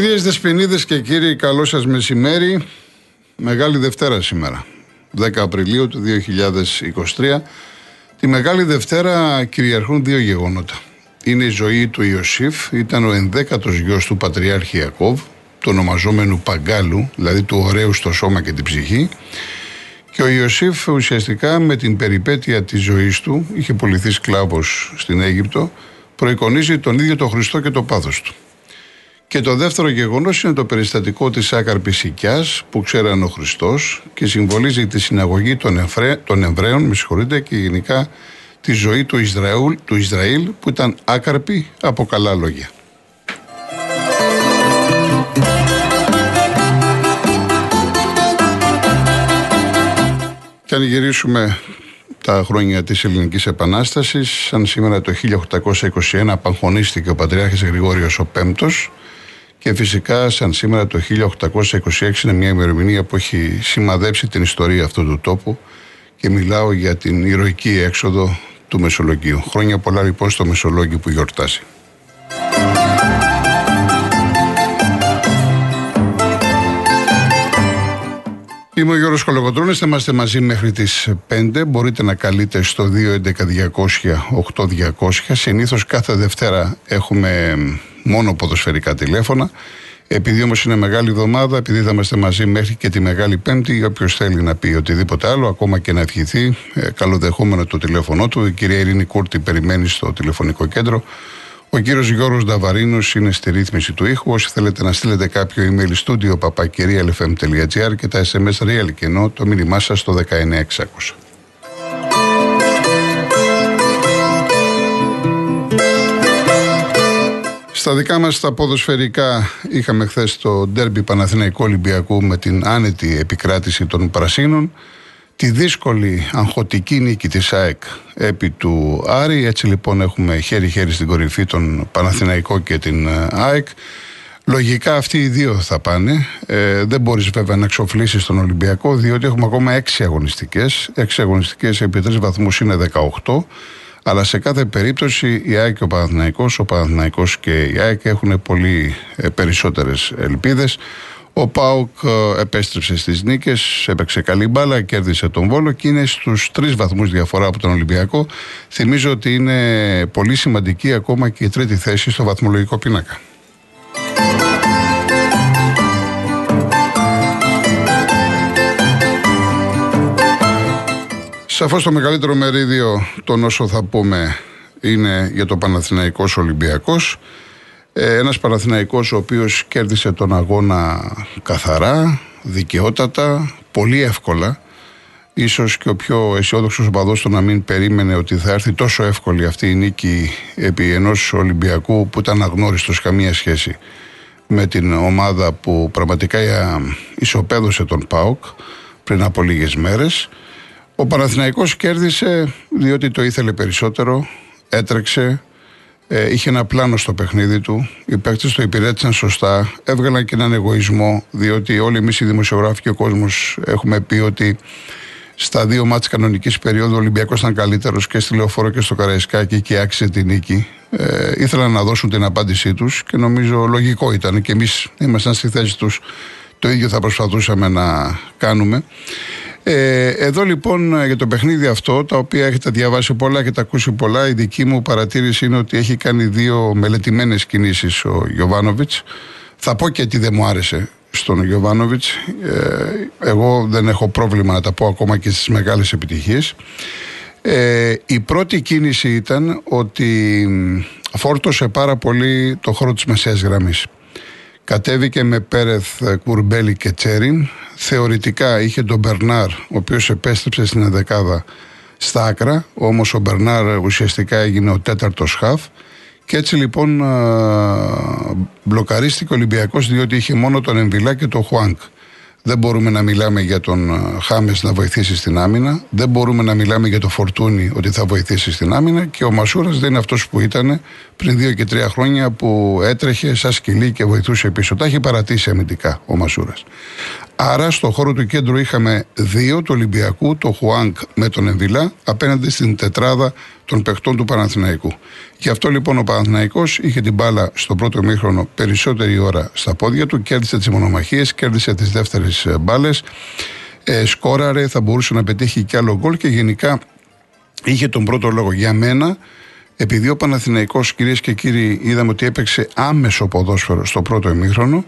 Κυρίες Δεσποινίδες και κύριοι, καλό σας μεσημέρι. Μεγάλη Δευτέρα σήμερα, 10 Απριλίου του 2023. Τη Μεγάλη Δευτέρα κυριαρχούν δύο γεγονότα. Είναι η ζωή του Ιωσήφ, ήταν ο ενδέκατος γιος του Πατριάρχη Ιακώβ, του ονομαζόμενου Παγκάλου, δηλαδή του ωραίου στο σώμα και την ψυχή. Και ο Ιωσήφ ουσιαστικά με την περιπέτεια της ζωής του, είχε πολιθεί σκλάβος στην Αίγυπτο, προεικονίζει τον ίδιο τον Χριστό και το πάθος του. Και το δεύτερο γεγονός είναι το περιστατικό της άκαρπης οικιάς που ξέραν ο Χριστός και συμβολίζει τη συναγωγή των, Εφρέ, των Εβραίων, με συγχωρείτε, και γενικά τη ζωή του Ισραήλ, του Ισραήλ που ήταν άκαρπη από καλά λόγια. Και αν γυρίσουμε τα χρόνια της Ελληνικής Επανάστασης, σαν σήμερα το 1821 απαγχωνίστηκε ο Πατριάρχης Γρηγόριος ο Πέμπτος, και φυσικά, σαν σήμερα το 1826 είναι μια ημερομηνία που έχει σημαδέψει την ιστορία αυτού του τόπου και μιλάω για την ηρωική έξοδο του Μεσολογγίου. Χρόνια πολλά λοιπόν στο Μεσολόγγι που γιορτάζει. Είμαι ο Γιώργος Κολογοτρώνης, θα είμαστε μαζί μέχρι τις 5. Μπορείτε να καλείτε στο 211-200-8200. Συνήθως κάθε Δευτέρα έχουμε μόνο ποδοσφαιρικά τηλέφωνα. Επειδή όμως είναι μεγάλη εβδομάδα, επειδή θα είμαστε μαζί μέχρι και τη Μεγάλη Πέμπτη, όποιος θέλει να πει οτιδήποτε άλλο, ακόμα και να ευχηθεί, ε, καλοδεχόμενο το τηλέφωνό του. Η κυρία Ειρήνη Κούρτη περιμένει στο τηλεφωνικό κέντρο. Ο κύριος Γιώργο Νταβαρίνος είναι στη ρύθμιση του ήχου. Όσοι θέλετε να στείλετε κάποιο email studio papakirialfm.gr και τα SMS real και ενώ το μήνυμά σας στο 19600. Στα δικά μας τα ποδοσφαιρικά είχαμε χθες το ντέρμπι Παναθηναϊκού Ολυμπιακού με την άνετη επικράτηση των Πρασίνων τη δύσκολη αγχωτική νίκη της ΑΕΚ επί του Άρη έτσι λοιπόν έχουμε χέρι-χέρι στην κορυφή τον Παναθηναϊκό και την ε, ΑΕΚ Λογικά αυτοί οι δύο θα πάνε. Ε, δεν μπορείς βέβαια να εξοφλήσεις τον Ολυμπιακό, διότι έχουμε ακόμα έξι αγωνιστικές. Έξι αγωνιστικές επί τρεις βαθμούς είναι 18. Αλλά σε κάθε περίπτωση η ΑΕΚ και ο Παναθηναϊκός, ο Παναθηναϊκός και η ΑΕΚ έχουν πολύ ε, περισσότερες ελπίδες. Ο Πάουκ ε, επέστρεψε στις νίκες, έπαιξε καλή μπάλα, κέρδισε τον Βόλο και είναι στους τρεις βαθμούς διαφορά από τον Ολυμπιακό. Θυμίζω ότι είναι πολύ σημαντική ακόμα και η τρίτη θέση στο βαθμολογικό πίνακα. Σαφώς το μεγαλύτερο μερίδιο των όσο θα πούμε είναι για το Παναθηναϊκός Ολυμπιακός. Ε, ένας Παναθηναϊκός ο οποίος κέρδισε τον αγώνα καθαρά, δικαιότατα, πολύ εύκολα. Ίσως και ο πιο αισιόδοξος οπαδός του να μην περίμενε ότι θα έρθει τόσο εύκολη αυτή η νίκη επί ενός Ολυμπιακού που ήταν αγνώριστος καμία σχέση με την ομάδα που πραγματικά ισοπαίδωσε τον ΠΑΟΚ πριν από λίγες μέρες. Ο Παναθηναϊκός κέρδισε διότι το ήθελε περισσότερο, έτρεξε, ε, είχε ένα πλάνο στο παιχνίδι του. Οι παίκτες το υπηρέτησαν σωστά, έβγαλαν και έναν εγωισμό, διότι όλοι εμείς οι δημοσιογράφοι και ο κόσμος έχουμε πει ότι στα δύο μάτς κανονικής περίοδου ο Ολυμπιακός ήταν καλύτερος και στη Λεωφόρο και στο Καραϊσκάκι και άξιζε την νίκη. Ε, ήθελαν να δώσουν την απάντησή τους και νομίζω λογικό ήταν και εμείς ήμασταν στη θέση τους το ίδιο θα προσπαθούσαμε να κάνουμε. Ε, εδώ λοιπόν για το παιχνίδι αυτό, τα οποία έχετε διαβάσει πολλά και τα ακούσει πολλά, η δική μου παρατήρηση είναι ότι έχει κάνει δύο μελετημένες κινήσεις ο Γιωβάνοβιτς. Θα πω και τι δεν μου άρεσε στον Γιωβάνοβιτς. Ε, εγώ δεν έχω πρόβλημα να τα πω ακόμα και στις μεγάλες επιτυχίες. Ε, η πρώτη κίνηση ήταν ότι φόρτωσε πάρα πολύ το χώρο της μεσαίας γραμμής. Κατέβηκε με Πέρεθ, Κουρμπέλη και Τσέριν. Θεωρητικά είχε τον Μπερνάρ, ο οποίος επέστρεψε στην ενδεκάδα στα άκρα. Όμως ο Μπερνάρ ουσιαστικά έγινε ο τέταρτος χαφ. Και έτσι λοιπόν μπλοκαρίστηκε ο Ολυμπιακός διότι είχε μόνο τον Εμβιλά και τον Χουάνκ. Δεν μπορούμε να μιλάμε για τον ε, Χάμες να βοηθήσει στην άμυνα. Δεν μπορούμε να μιλάμε για το Φορτούνι ότι θα βοηθήσει στην άμυνα. Και ο Μασούρας δεν είναι αυτός που ήταν πριν δύο και τρία χρόνια που έτρεχε σαν σκυλί και βοηθούσε πίσω. Τα έχει παρατήσει αμυντικά ο Μασούρας. Άρα στο χώρο του κέντρου είχαμε δύο του Ολυμπιακού, το Χουάνκ με τον Εμβιλά, απέναντι στην τετράδα των παιχτών του Παναθηναϊκού. Γι' αυτό λοιπόν ο Παναθηναϊκός είχε την μπάλα στο πρώτο μήχρονο περισσότερη ώρα στα πόδια του, κέρδισε τις μονομαχίες, κέρδισε τις δεύτερες μπάλες, ε, σκόραρε, θα μπορούσε να πετύχει κι άλλο γκολ και γενικά είχε τον πρώτο λόγο. Για μένα, επειδή ο Παναθηναϊκός κυρίες και κύριοι είδαμε ότι έπαιξε άμεσο ποδόσφαιρο στο πρώτο ημίχρονο,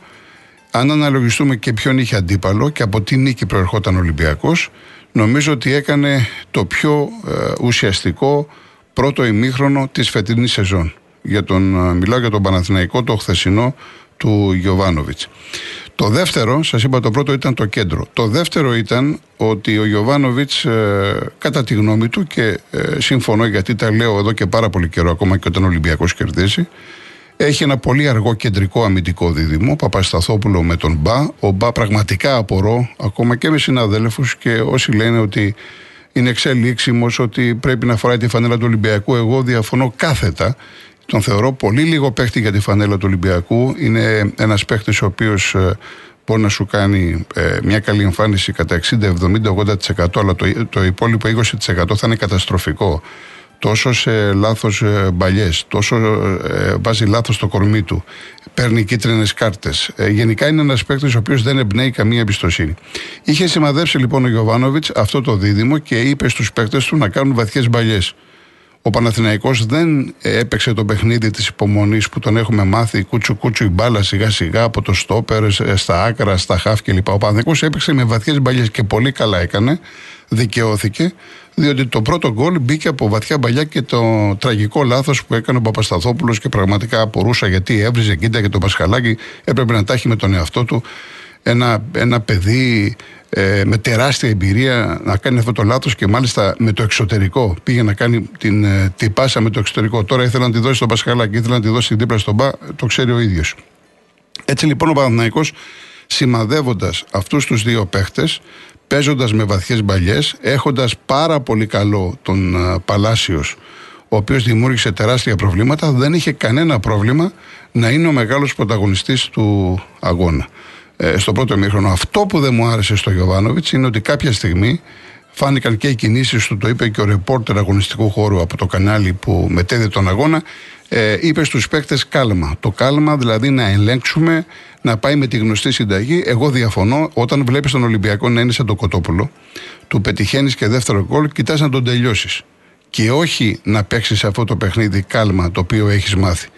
αν αναλογιστούμε και ποιον είχε αντίπαλο και από τι νίκη προερχόταν ο Ολυμπιακός, νομίζω ότι έκανε το πιο ε, ουσιαστικό πρώτο ημίχρονο της φετινής σεζόν. Για τον, ε, μιλάω για τον Παναθηναϊκό το χθεσινό του Γιωβάνοβιτς. Το δεύτερο, σας είπα το πρώτο ήταν το κέντρο. Το δεύτερο ήταν ότι ο Γιωβάνοβιτς, ε, κατά τη γνώμη του, και ε, συμφωνώ γιατί τα λέω εδώ και πάρα πολύ καιρό, ακόμα και όταν ο Ολυμπιακός κερδίζει, έχει ένα πολύ αργό κεντρικό αμυντικό δίδυμο, Παπασταθόπουλο με τον Μπα. Ο Μπα πραγματικά απορώ, ακόμα και με συναδέλφους και όσοι λένε ότι είναι εξελίξιμος, ότι πρέπει να φοράει τη φανέλα του Ολυμπιακού. Εγώ διαφωνώ κάθετα. Τον θεωρώ πολύ λίγο παίχτη για τη φανέλα του Ολυμπιακού. Είναι ένας παίχτης ο οποίος ε, μπορεί να σου κάνει ε, μια καλή εμφάνιση κατά 60, 70, 80%, αλλά το, το υπόλοιπο 20% θα είναι καταστροφικό τόσο σε λάθος ε, μπαλιές, τόσο ε, βάζει λάθος το κορμί του, παίρνει κίτρινες κάρτες. Ε, γενικά είναι ένας παίκτης ο οποίος δεν εμπνέει καμία εμπιστοσύνη. Είχε σημαδέψει λοιπόν ο Γιωβάνοβιτς αυτό το δίδυμο και είπε στους παίκτες του να κάνουν βαθιές μπαλιές. Ο Παναθηναϊκός δεν έπαιξε το παιχνίδι της υπομονής που τον έχουμε μάθει κούτσου κούτσου η μπάλα σιγά σιγά από το στόπερ στα άκρα, στα χαφ κλπ. Ο Παναθηναϊκός έπαιξε με βαθιές μπαλιές και πολύ καλά έκανε, δικαιώθηκε διότι το πρώτο γκολ μπήκε από βαθιά μπαλιά και το τραγικό λάθος που έκανε ο Παπασταθόπουλος και πραγματικά απορούσα γιατί έβριζε κοίτα και το Πασχαλάκι έπρεπε να τάχει με τον εαυτό του. Ένα, ένα παιδί ε, με τεράστια εμπειρία να κάνει αυτό το λάθος και μάλιστα με το εξωτερικό. Πήγε να κάνει την, ε, την πάσα με το εξωτερικό. Τώρα ήθελα να τη δώσει στον Πασχαλάκη, ήθελα να τη δώσει δίπλα στον Μπα, το ξέρει ο ίδιος. Έτσι λοιπόν ο Παναθηναϊκός σημαδεύοντας αυτούς τους δύο παίχτες, παίζοντας με βαθιές μπαλιές, έχοντας πάρα πολύ καλό τον Παλάσιος, ο οποίος δημιούργησε τεράστια προβλήματα, δεν είχε κανένα πρόβλημα να είναι ο μεγάλος πρωταγωνιστής του αγώνα. Ε, στο πρώτο μήχρονο. Αυτό που δεν μου άρεσε στο Γιωβάνοβιτς είναι ότι κάποια στιγμή φάνηκαν και οι κινήσεις του, το είπε και ο ρεπόρτερ αγωνιστικού χώρου από το κανάλι που μετέδε τον αγώνα. Ε, είπε στους παίκτες κάλμα. Το κάλμα δηλαδή να ελέγξουμε, να πάει με τη γνωστή συνταγή. Εγώ διαφωνώ όταν βλέπεις τον Ολυμπιακό να είναι σαν το κοτόπουλο, του πετυχαίνεις και δεύτερο γκολ, κοιτάς να τον τελειώσεις. Και όχι να παίξεις αυτό το παιχνίδι κάλμα το οποίο έχεις μάθει.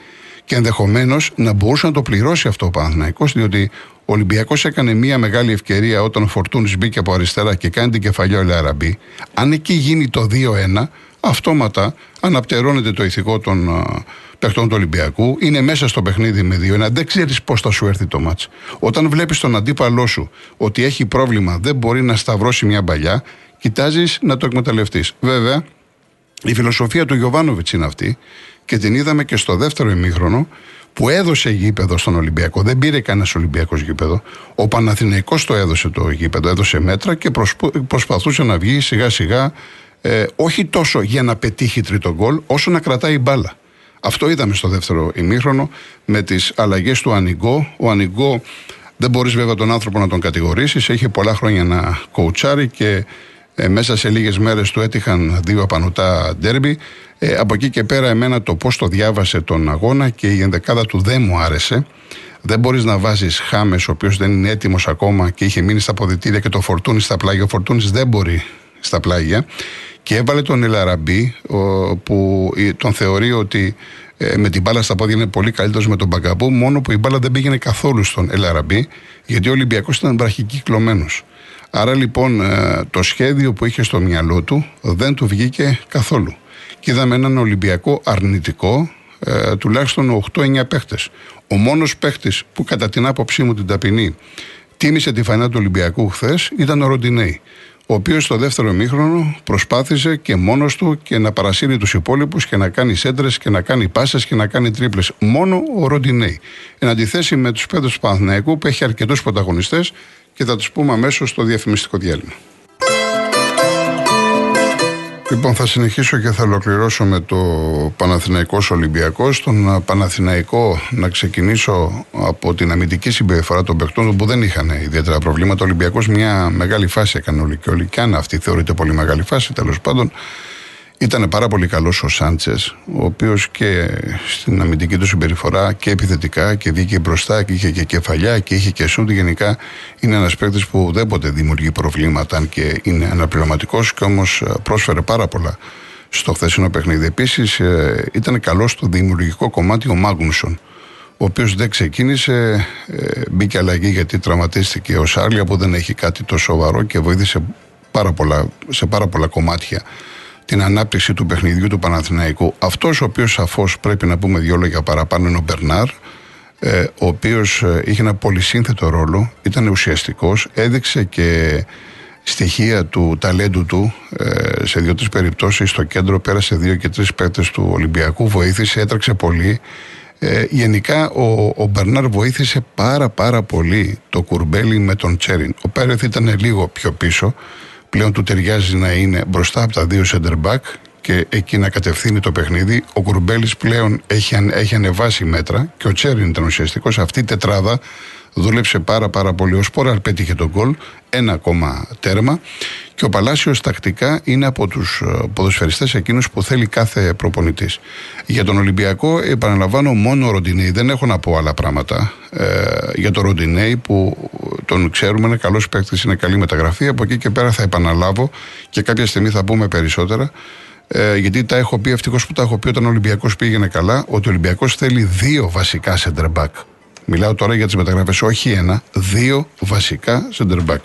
Και ενδεχομένως να μπορούσε να το πληρώσει αυτό ο Παναθηναϊκός, διότι ο Ολυμπιακός έκανε μια μεγάλη ευκαιρία όταν ο Φορτούνης μπήκε από αριστερά και κάνει την κεφαλιά ο Λαραμπή. Αν εκεί γίνει το 2-1, αυτόματα αναπτερώνεται το ηθικό των uh, παιχτών του Ολυμπιακού. Είναι μέσα στο παιχνίδι με 2-1. Δεν ξέρεις πώς θα σου έρθει το μάτς. Όταν βλέπεις τον αντίπαλό σου ότι έχει πρόβλημα, δεν μπορεί να σταυρώσει μια παλιά, κοιτάζεις να το εκμεταλλευτείς. Βέβαια, η φιλοσοφία του Γιωβάνοβιτς είναι αυτή και την είδαμε και στο δεύτερο ημίχρονο που έδωσε γήπεδο στον Ολυμπιακό. Δεν πήρε κανένας Ολυμπιακός γήπεδο. Ο Παναθηναϊκός το έδωσε το γήπεδο, έδωσε μέτρα και προσπαθούσε να βγει σιγά σιγά ε, όχι τόσο για να πετύχει τρίτο γκολ, όσο να κρατάει μπάλα. Αυτό είδαμε στο δεύτερο ημίχρονο με τις αλλαγές του Ανιγκό. Ο Ανιγκό δεν μπορείς βέβαια τον άνθρωπο να τον κατηγορήσεις. Έχει πολλά χρόνια να κοουτσάρει και ε, μέσα σε λίγες μέρες του έτυχαν δύο απανοτά ντέρμπι. Ε, από εκεί και πέρα, εμένα το πώς το διάβασε τον αγώνα και η ενδεκάδα του δεν μου άρεσε. Δεν μπορείς να βάζεις Χάμες, ο οποίος δεν είναι έτοιμος ακόμα και είχε μείνει στα ποδητήρια και το φορτούνι στα πλάγια. Ο φορτούνι δεν μπορεί στα πλάγια. Και έβαλε τον Ελαραμπή, που τον θεωρεί ότι ε, με την μπάλα στα πόδια είναι πολύ καλύτερος με τον Μπαγκαμπού, μόνο που η μπάλα δεν πήγαινε καθόλου στον Ελαραμπή, γιατί ο Ολυμπιακός ήταν βραχικυκλωμένος. Άρα λοιπόν ε, το σχέδιο που είχε στο μυαλό του δεν του βγήκε καθόλου. Και είδαμε έναν Ολυμπιακό αρνητικό, ε, τουλάχιστον 8-9 παίχτες. Ο μόνος παίχτης που κατά την άποψή μου την ταπεινή τίμησε τη φανά του Ολυμπιακού χθες ήταν ο Ροντινέη. Ο οποίος στο δεύτερο μήχρονο προσπάθησε και μόνος του και να παρασύρει τους υπόλοιπους και να κάνει σέντρες και να κάνει πάσες και να κάνει τρίπλες. Μόνο ο Ροντινέη. Εν αντιθέσει με τους παίδου του Παναθηναϊκού που έχει αρκετούς πρωταγωνιστές και θα τους πούμε αμέσως στο διαφημιστικό διάλειμμα. Λοιπόν, θα συνεχίσω και θα ολοκληρώσω με το Παναθηναϊκός Ολυμπιακός. Τον Παναθηναϊκό να ξεκινήσω από την αμυντική συμπεριφορά των παιχτών που δεν είχαν ιδιαίτερα προβλήματα. Ο Ολυμπιακός μια μεγάλη φάση έκανε όλοι και όλοι. Και αν αυτή θεωρείται πολύ μεγάλη φάση, τέλος πάντων, ήταν πάρα πολύ καλός ο Σάντσες, ο οποίος και στην αμυντική του συμπεριφορά και επιθετικά και βγήκε μπροστά και είχε και κεφαλιά και είχε και σούτ. Γενικά είναι ένας παίκτης που δεν ποτέ δημιουργεί προβλήματα, αν και είναι αναπληρωματικός και όμως ε, πρόσφερε πάρα πολλά στο χθεσινό παιχνίδι. Επίσης ε, ήταν καλός στο δημιουργικό κομμάτι ο Μάγνουσον, ο οποίος δεν ξεκίνησε, ε, μπήκε αλλαγή γιατί τραυματίστηκε ο Σάρλια που δεν έχει κάτι τόσο σοβαρό και βοήθησε πάρα πολλά, σε πάρα πολλά κομμάτια την ανάπτυξη του παιχνιδιού του Παναθηναϊκού. Αυτός ο οποίος σαφώς πρέπει να πούμε δύο λόγια παραπάνω είναι ο Μπερνάρ, ε, ο οποίος ε, είχε ένα πολυσύνθετο ρόλο, ήταν ουσιαστικός, έδειξε και στοιχεία του ταλέντου του ε, σε δύο-τρεις περιπτώσεις στο κέντρο. Πέρασε δύο και τρεις παίκτες του Ολυμπιακού, βοήθησε, έτρεξε πολύ. Ε, γενικά ο, ο Μπερνάρ βοήθησε πάρα πάρα πολύ το κουρμπέλι με τον Τσέριν. Ο Πέρεθ ήταν λίγο πιο πίσω πλέον του ταιριάζει να είναι μπροστά από τα δύο center back και εκεί να κατευθύνει το παιχνίδι. Ο Κουρμπέλης πλέον έχει, έχει ανεβάσει μέτρα και ο Τσέριν ήταν ουσιαστικός. Αυτή η τετράδα δούλεψε πάρα πάρα πολύ. Ο Σπόραρ πέτυχε τον γκολ, ένα ακόμα τέρμα. Και ο Παλάσιος τακτικά είναι από τους ε, ποδοσφαιριστές εκείνους που θέλει κάθε προπονητής. Για τον Ολυμπιακό, επαναλαμβάνω, μόνο ο Ροντινέη. Δεν έχω να πω άλλα πράγματα. Ε, για τον Ροντινέη που τον ξέρουμε, είναι καλός παίκτης, είναι καλή μεταγραφή. Από εκεί και πέρα θα επαναλάβω και κάποια στιγμή θα πούμε περισσότερα. Ε, γιατί τα έχω πει, ευτυχώς που τα έχω πει όταν ο Ολυμπιακός πήγαινε καλά, ότι ο Ολυμπιακός θέλει δύο βασικά center back. Μιλάω τώρα για τις μεταγραφές, όχι ένα, δύο βασικά center back.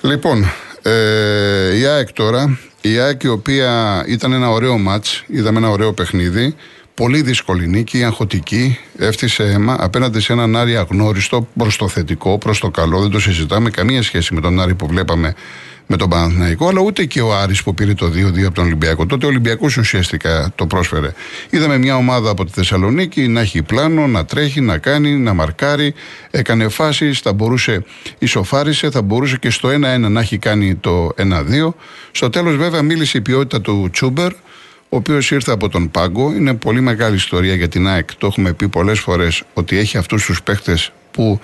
Λοιπόν, ε, η ΑΕΚ τώρα, η ΑΕΚ η οποία ήταν ένα ωραίο μάτς, είδαμε ένα ωραίο παιχνίδι, πολύ δύσκολη νίκη, αγχωτική, έφτιασε αίμα απέναντι σε έναν Άρη αγνώριστο προς το θετικό, προς το καλό. Δεν το συζητάμε, καμία σχέση με τον Άρη που βλέπαμε με τον Παναθηναϊκό, αλλά ούτε και ο Άρης που πήρε το 2-2 από τον Ολυμπιακό. Τότε ο Ολυμπιακός ουσιαστικά το πρόσφερε. Είδαμε μια ομάδα από τη Θεσσαλονίκη να έχει πλάνο, να τρέχει, να κάνει, να μαρκάρει, έκανε φάσεις, θα μπορούσε, ισοφάρισε, θα μπορούσε και στο 1-1 να έχει κάνει το 1-2. Στο τέλος, βέβαια, μίλησε η ποιότητα του Τσούμπερ, ο οποίος ήρθε από τον Πάγκο. Είναι πολύ μεγάλη ιστορία για την ΑΕΚ. Το έχουμε πει πολλές φορές ότι έχει αυτούς τους παίχτες που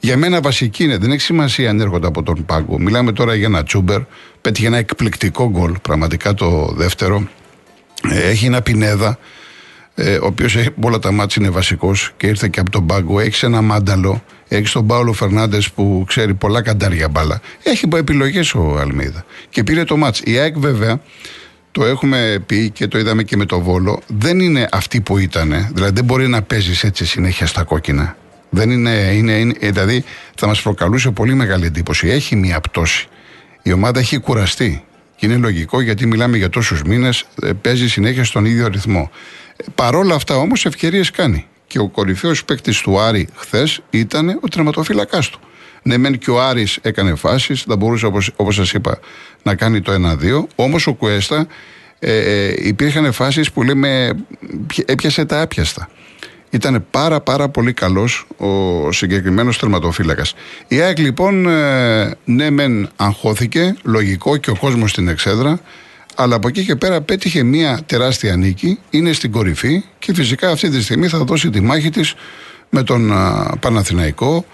για μένα βασική είναι, δεν έχει σημασία αν έρχονται από τον πάγκο. Μιλάμε τώρα για ένα Τσούμπερ, πέτυχε ένα εκπληκτικό γκολ, πραγματικά το δεύτερο. Ε, έχει ένα Πινέδα, ε, ο οποίος όλα τα μάτια είναι βασικός και ήρθε και από τον πάγκο. Έχεις ένα Μάνταλο, έχεις τον Πάολο Φερνάντες που ξέρει πολλά καντάρια μπάλα. Έχει επιλογές ο Αλμίδα και πήρε το μάτς. Η ΑΕΚ βέβαια το έχουμε πει και το είδαμε και με το Βόλο, δεν είναι αυτή που ήταν. Δηλαδή δεν μπορεί να παίζεις έτσι συνέχεια στα κόκκινα. Δεν είναι, είναι, είναι, δηλαδή θα μας προκαλούσε πολύ μεγάλη εντύπωση. Έχει μια πτώση. Η ομάδα έχει κουραστεί. Και είναι λογικό γιατί μιλάμε για τόσους μήνες, ε, παίζει συνέχεια στον ίδιο ρυθμό. Ε, παρόλα αυτά όμως ευκαιρίες κάνει. Και ο κορυφαίος παίκτης του Άρη χθες ήταν ο τερματοφύλακά του. Ναι, μεν και ο Άρης έκανε φάσεις, θα μπορούσε όπως σας είπα να κάνει το 1-2. Όμως ο Κουέστα ε, ε, υπήρχαν φάσεις που λέμε έπιασε τα άπιαστα. Ήταν πάρα πάρα πολύ καλός ο συγκεκριμένος τερματοφύλακας. Η ΑΕΚ λοιπόν ε, ναι μεν αγχώθηκε, λογικό και ο κόσμος στην εξέδρα, αλλά από εκεί και πέρα πέτυχε μια τεράστια νίκη, είναι στην κορυφή και φυσικά αυτή τη στιγμή θα δώσει τη μάχη της με τον Παναθηναϊκό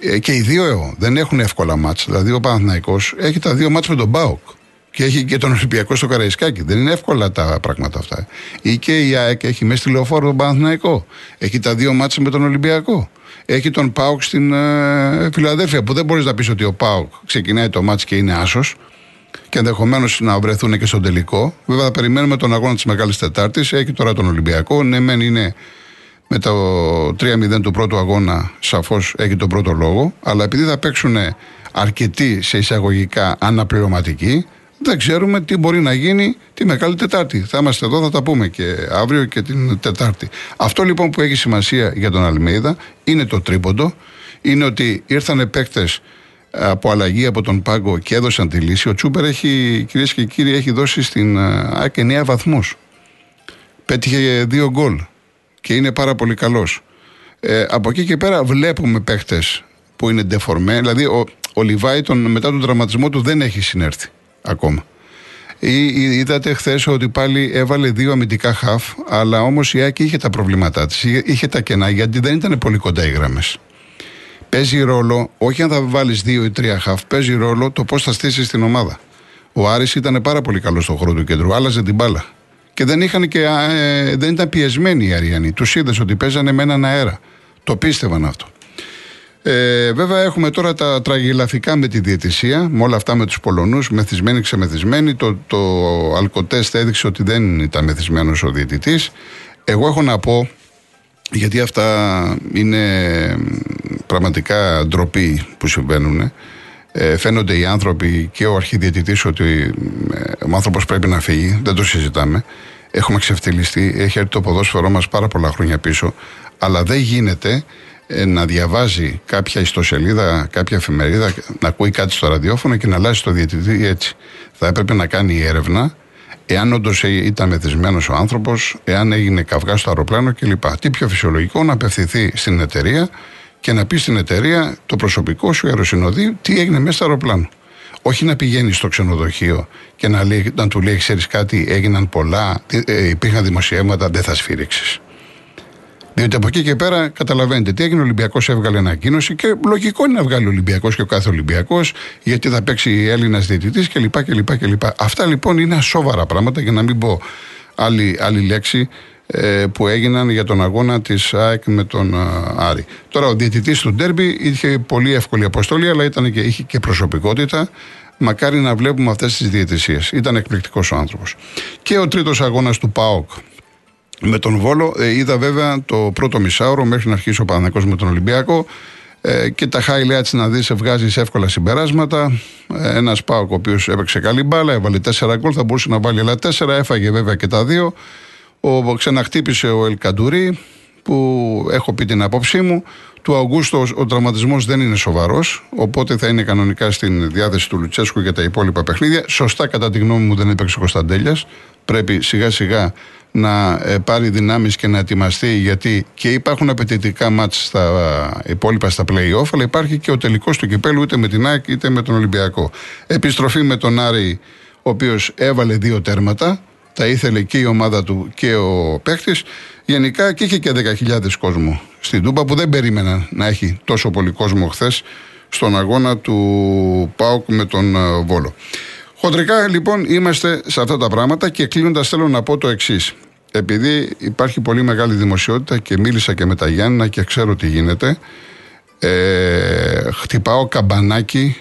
ε, και οι δύο δεν έχουν εύκολα μάτς. Δηλαδή ο Παναθηναϊκός έχει τα δύο μάτς με τον ΠΑΟΚ και έχει και τον Ολυμπιακό στο Καραϊσκάκι. Δεν είναι εύκολα τα πράγματα αυτά. Ή και η ΑΕΚ έχει μέσα στη λεωφόρο τον Παναθηναϊκό. Έχει τα δύο μάτια με τον Ολυμπιακό. Έχει τον Πάουκ στην ε, Φιλαδέλφια που δεν μπορείς να πεις ότι ο Πάουκ ξεκινάει το μάτσο και είναι άσος και ενδεχομένως να βρεθούν και στον τελικό. Βέβαια θα περιμένουμε τον αγώνα της Μεγάλης Τετάρτης. Έχει τώρα τον Ολυμπιακό. Ναι, μεν είναι με το 3-0 του πρώτου αγώνα, σαφώς έχει τον πρώτο λόγο. Αλλά επειδή θα παίξουν αρκετοί σε εισαγωγικά αναπληρωματικοί, δεν ξέρουμε τι μπορεί να γίνει τη Μεγάλη Τετάρτη. Θα είμαστε εδώ, θα τα πούμε και αύριο και την Τετάρτη. Αυτό λοιπόν που έχει σημασία για τον Αλμέιδα είναι το τρίποντο. Είναι ότι ήρθαν παίκτες από αλλαγή από τον Πάγκο και έδωσαν τη λύση. Ο Τσούπερ έχει, κυρίες και κύριοι, έχει δώσει στην ΑΕΚ 9 βαθμούς. Πέτυχε δύο γκολ και είναι πάρα πολύ καλός. Ε, από εκεί και πέρα βλέπουμε παίκτες που είναι ντεφορμέ. Δηλαδή, ο, ο Λιβάη μετά τον τραυματισμό του δεν έχει συνέρθει ακόμα. Είδατε χθες ότι πάλι έβαλε δύο αμυντικά χαφ, αλλά όμως η Άκη είχε τα προβλήματά της, είχε τα κενά, γιατί δεν ήταν πολύ κοντά οι γραμμές. Παίζει ρόλο, όχι αν θα βάλεις δύο ή τρία χαφ, παίζει ρόλο το πώς θα στήσεις την ομάδα. Ο Άρης ήταν πάρα πολύ καλός στον χώρο του κέντρου, άλλαζε την μπάλα. Και δεν, είχαν και, ε, δεν ήταν πιεσμένοι οι Αριανοί. Τους είδες ότι παίζανε με έναν αέρα. Το πίστευαν αυτό. Ε, βέβαια έχουμε τώρα τα τραγιλαφικά με τη διαιτησία, με όλα αυτά με τους Πολωνούς, μεθυσμένοι, ξεμεθυσμένοι. Το, το αλκοτέστ έδειξε ότι δεν ήταν μεθυσμένος ο διαιτητής. Εγώ έχω να πω, γιατί αυτά είναι πραγματικά ντροπή που συμβαίνουν, ε, φαίνονται οι άνθρωποι και ο αρχιδιαιτητής ότι ε, ο άνθρωπος πρέπει να φύγει, δεν το συζητάμε. Έχουμε ξεφτυλιστεί, έχει έρθει το ποδόσφαιρό μας πάρα πολλά χρόνια πίσω, αλλά δεν γίνεται ε, να διαβάζει κάποια ιστοσελίδα, κάποια εφημερίδα, να ακούει κάτι στο ραδιόφωνο και να αλλάζει το διαιτητή έτσι. Θα έπρεπε να κάνει έρευνα εάν όντως ήταν μεθυσμένος ο άνθρωπος, εάν έγινε καυγά στο αεροπλάνο κλπ. Τι πιο φυσιολογικό να απευθυνθεί στην εταιρεία και να πει στην εταιρεία το προσωπικό σου αεροσυνοδεί τι έγινε μέσα στο αεροπλάνο. Όχι να πηγαίνει στο ξενοδοχείο και να, λέει, να του λέει: Ξέρεις κάτι, έγιναν πολλά, ε, υπήρχαν δημοσιεύματα, δεν θα σφύριξεις. Διότι από εκεί και πέρα καταλαβαίνετε τι έγινε. Ο Ολυμπιακός έβγαλε ανακοίνωση και λογικό είναι να βγάλει ο Ολυμπιακός και ο κάθε Ολυμπιακός, γιατί θα παίξει Έλληνας διαιτητής κλπ, κλπ, κλπ. Αυτά λοιπόν είναι σοβαρά πράγματα για να μην πω άλλη, άλλη λέξη ε, που έγιναν για τον αγώνα της ΑΕΚ με τον ε, Άρη. Τώρα ο διαιτητής του Ντέρμπι είχε πολύ εύκολη αποστολή, αλλά ήταν και, είχε και προσωπικότητα. Μακάρι να βλέπουμε αυτές τις διαιτησίες. Ήταν εκπληκτικός ο άνθρωπος. Και ο τρίτος αγώνας του ΠΑΟΚ με τον Βόλο. Ε, είδα βέβαια το πρώτο μισάωρο μέχρι να αρχίσει ο Παναγενικό με τον Ολυμπιακό. Ε, και τα highlights να δεις, βγάζεις εύκολα συμπεράσματα. Ε, Ένας Πάοκ ο οποίος έπαιξε καλή μπάλα, έβαλε τέσσερα γκολ, θα μπορούσε να βάλει άλλα τέσσερα, έφαγε βέβαια και τα δύο. Ο, ξαναχτύπησε ο Ελκαντουρί, που έχω πει την απόψή μου. Του Αυγούστου ο τραυματισμός δεν είναι σοβαρός, οπότε θα είναι κανονικά στην διάθεση του Λουτσέσκου για τα υπόλοιπα παιχνίδια. Σωστά, κατά τη γνώμη μου, δεν έπαιξε ο Κωνσταντέλιας. Πρέπει σιγά σιγά να ε, πάρει δυνάμεις και να ετοιμαστεί, γιατί και υπάρχουν απαιτητικά μάτς στα ε, υπόλοιπα στα play-off, αλλά υπάρχει και ο τελικός του κυπέλου είτε με την ΑΕΚ είτε με τον Ολυμπιακό. Επιστροφή με τον Άρη, ο οποίος έβαλε δύο τέρματα. Τα ήθελε και η ομάδα του και ο παίχτη. Γενικά και είχε και 10.000 κόσμο στην Τούμπα που δεν περίμεναν να έχει τόσο πολύ κόσμο χθες στον αγώνα του ΠΑΟΚ με τον ε, Βόλο. Χοντρικά λοιπόν είμαστε σε αυτά τα πράγματα και κλείνοντας θέλω να πω το εξής. Επειδή υπάρχει πολύ μεγάλη δημοσιότητα και μίλησα και με τα Γιάννα και ξέρω τι γίνεται, ε, χτυπάω καμπανάκι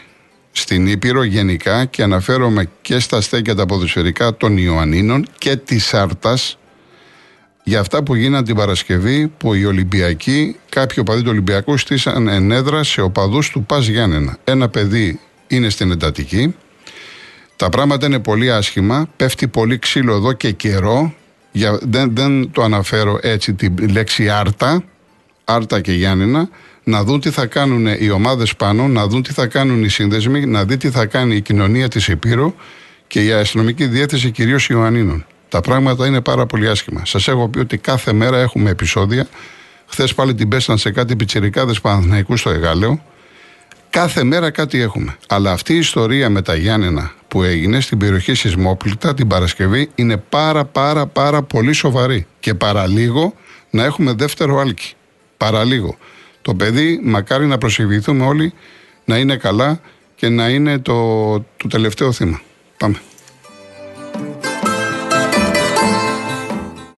στην Ήπειρο γενικά και αναφέρομαι και στα στέκια τα ποδοσφαιρικά των Ιωαννίνων και της Άρτας για αυτά που γίναν την Παρασκευή που οι Ολυμπιακοί, κάποιοι οπαδοί του Ολυμπιακού στήσαν ενέδρα σε οπαδούς του Πας Γιάννενα. Ένα παιδί είναι στην εντατική, τα πράγματα είναι πολύ άσχημα. Πέφτει πολύ ξύλο εδώ και καιρό. Για, δεν, δεν το αναφέρω έτσι τη λέξη Άρτα. Άρτα και Γιάννηνα. Να δουν τι θα κάνουν οι ομάδες πάνω, να δουν τι θα κάνουν οι σύνδεσμοι, να δει τι θα κάνει η κοινωνία της Επίρου και η αστυνομική διεύθυνση κυρίως Ιωαννίνων. Τα πράγματα είναι πάρα πολύ άσχημα. Σας έχω πει ότι κάθε μέρα έχουμε επεισόδια. Χθες πάλι την πέσαν σε κάτι πιτσιρικάδες Παναθηναϊκούς στο Εγάλεο. Κάθε μέρα κάτι έχουμε. Αλλά αυτή η ιστορία με τα Γιάννενα που έγινε στην περιοχή Σισμόπλητα την Παρασκευή είναι πάρα πάρα πάρα πολύ σοβαρή. Και παραλίγο να έχουμε δεύτερο άλκη. Παραλίγο. Το παιδί μακάρι να προσευχηθούμε όλοι να είναι καλά και να είναι το, το τελευταίο θύμα. Πάμε.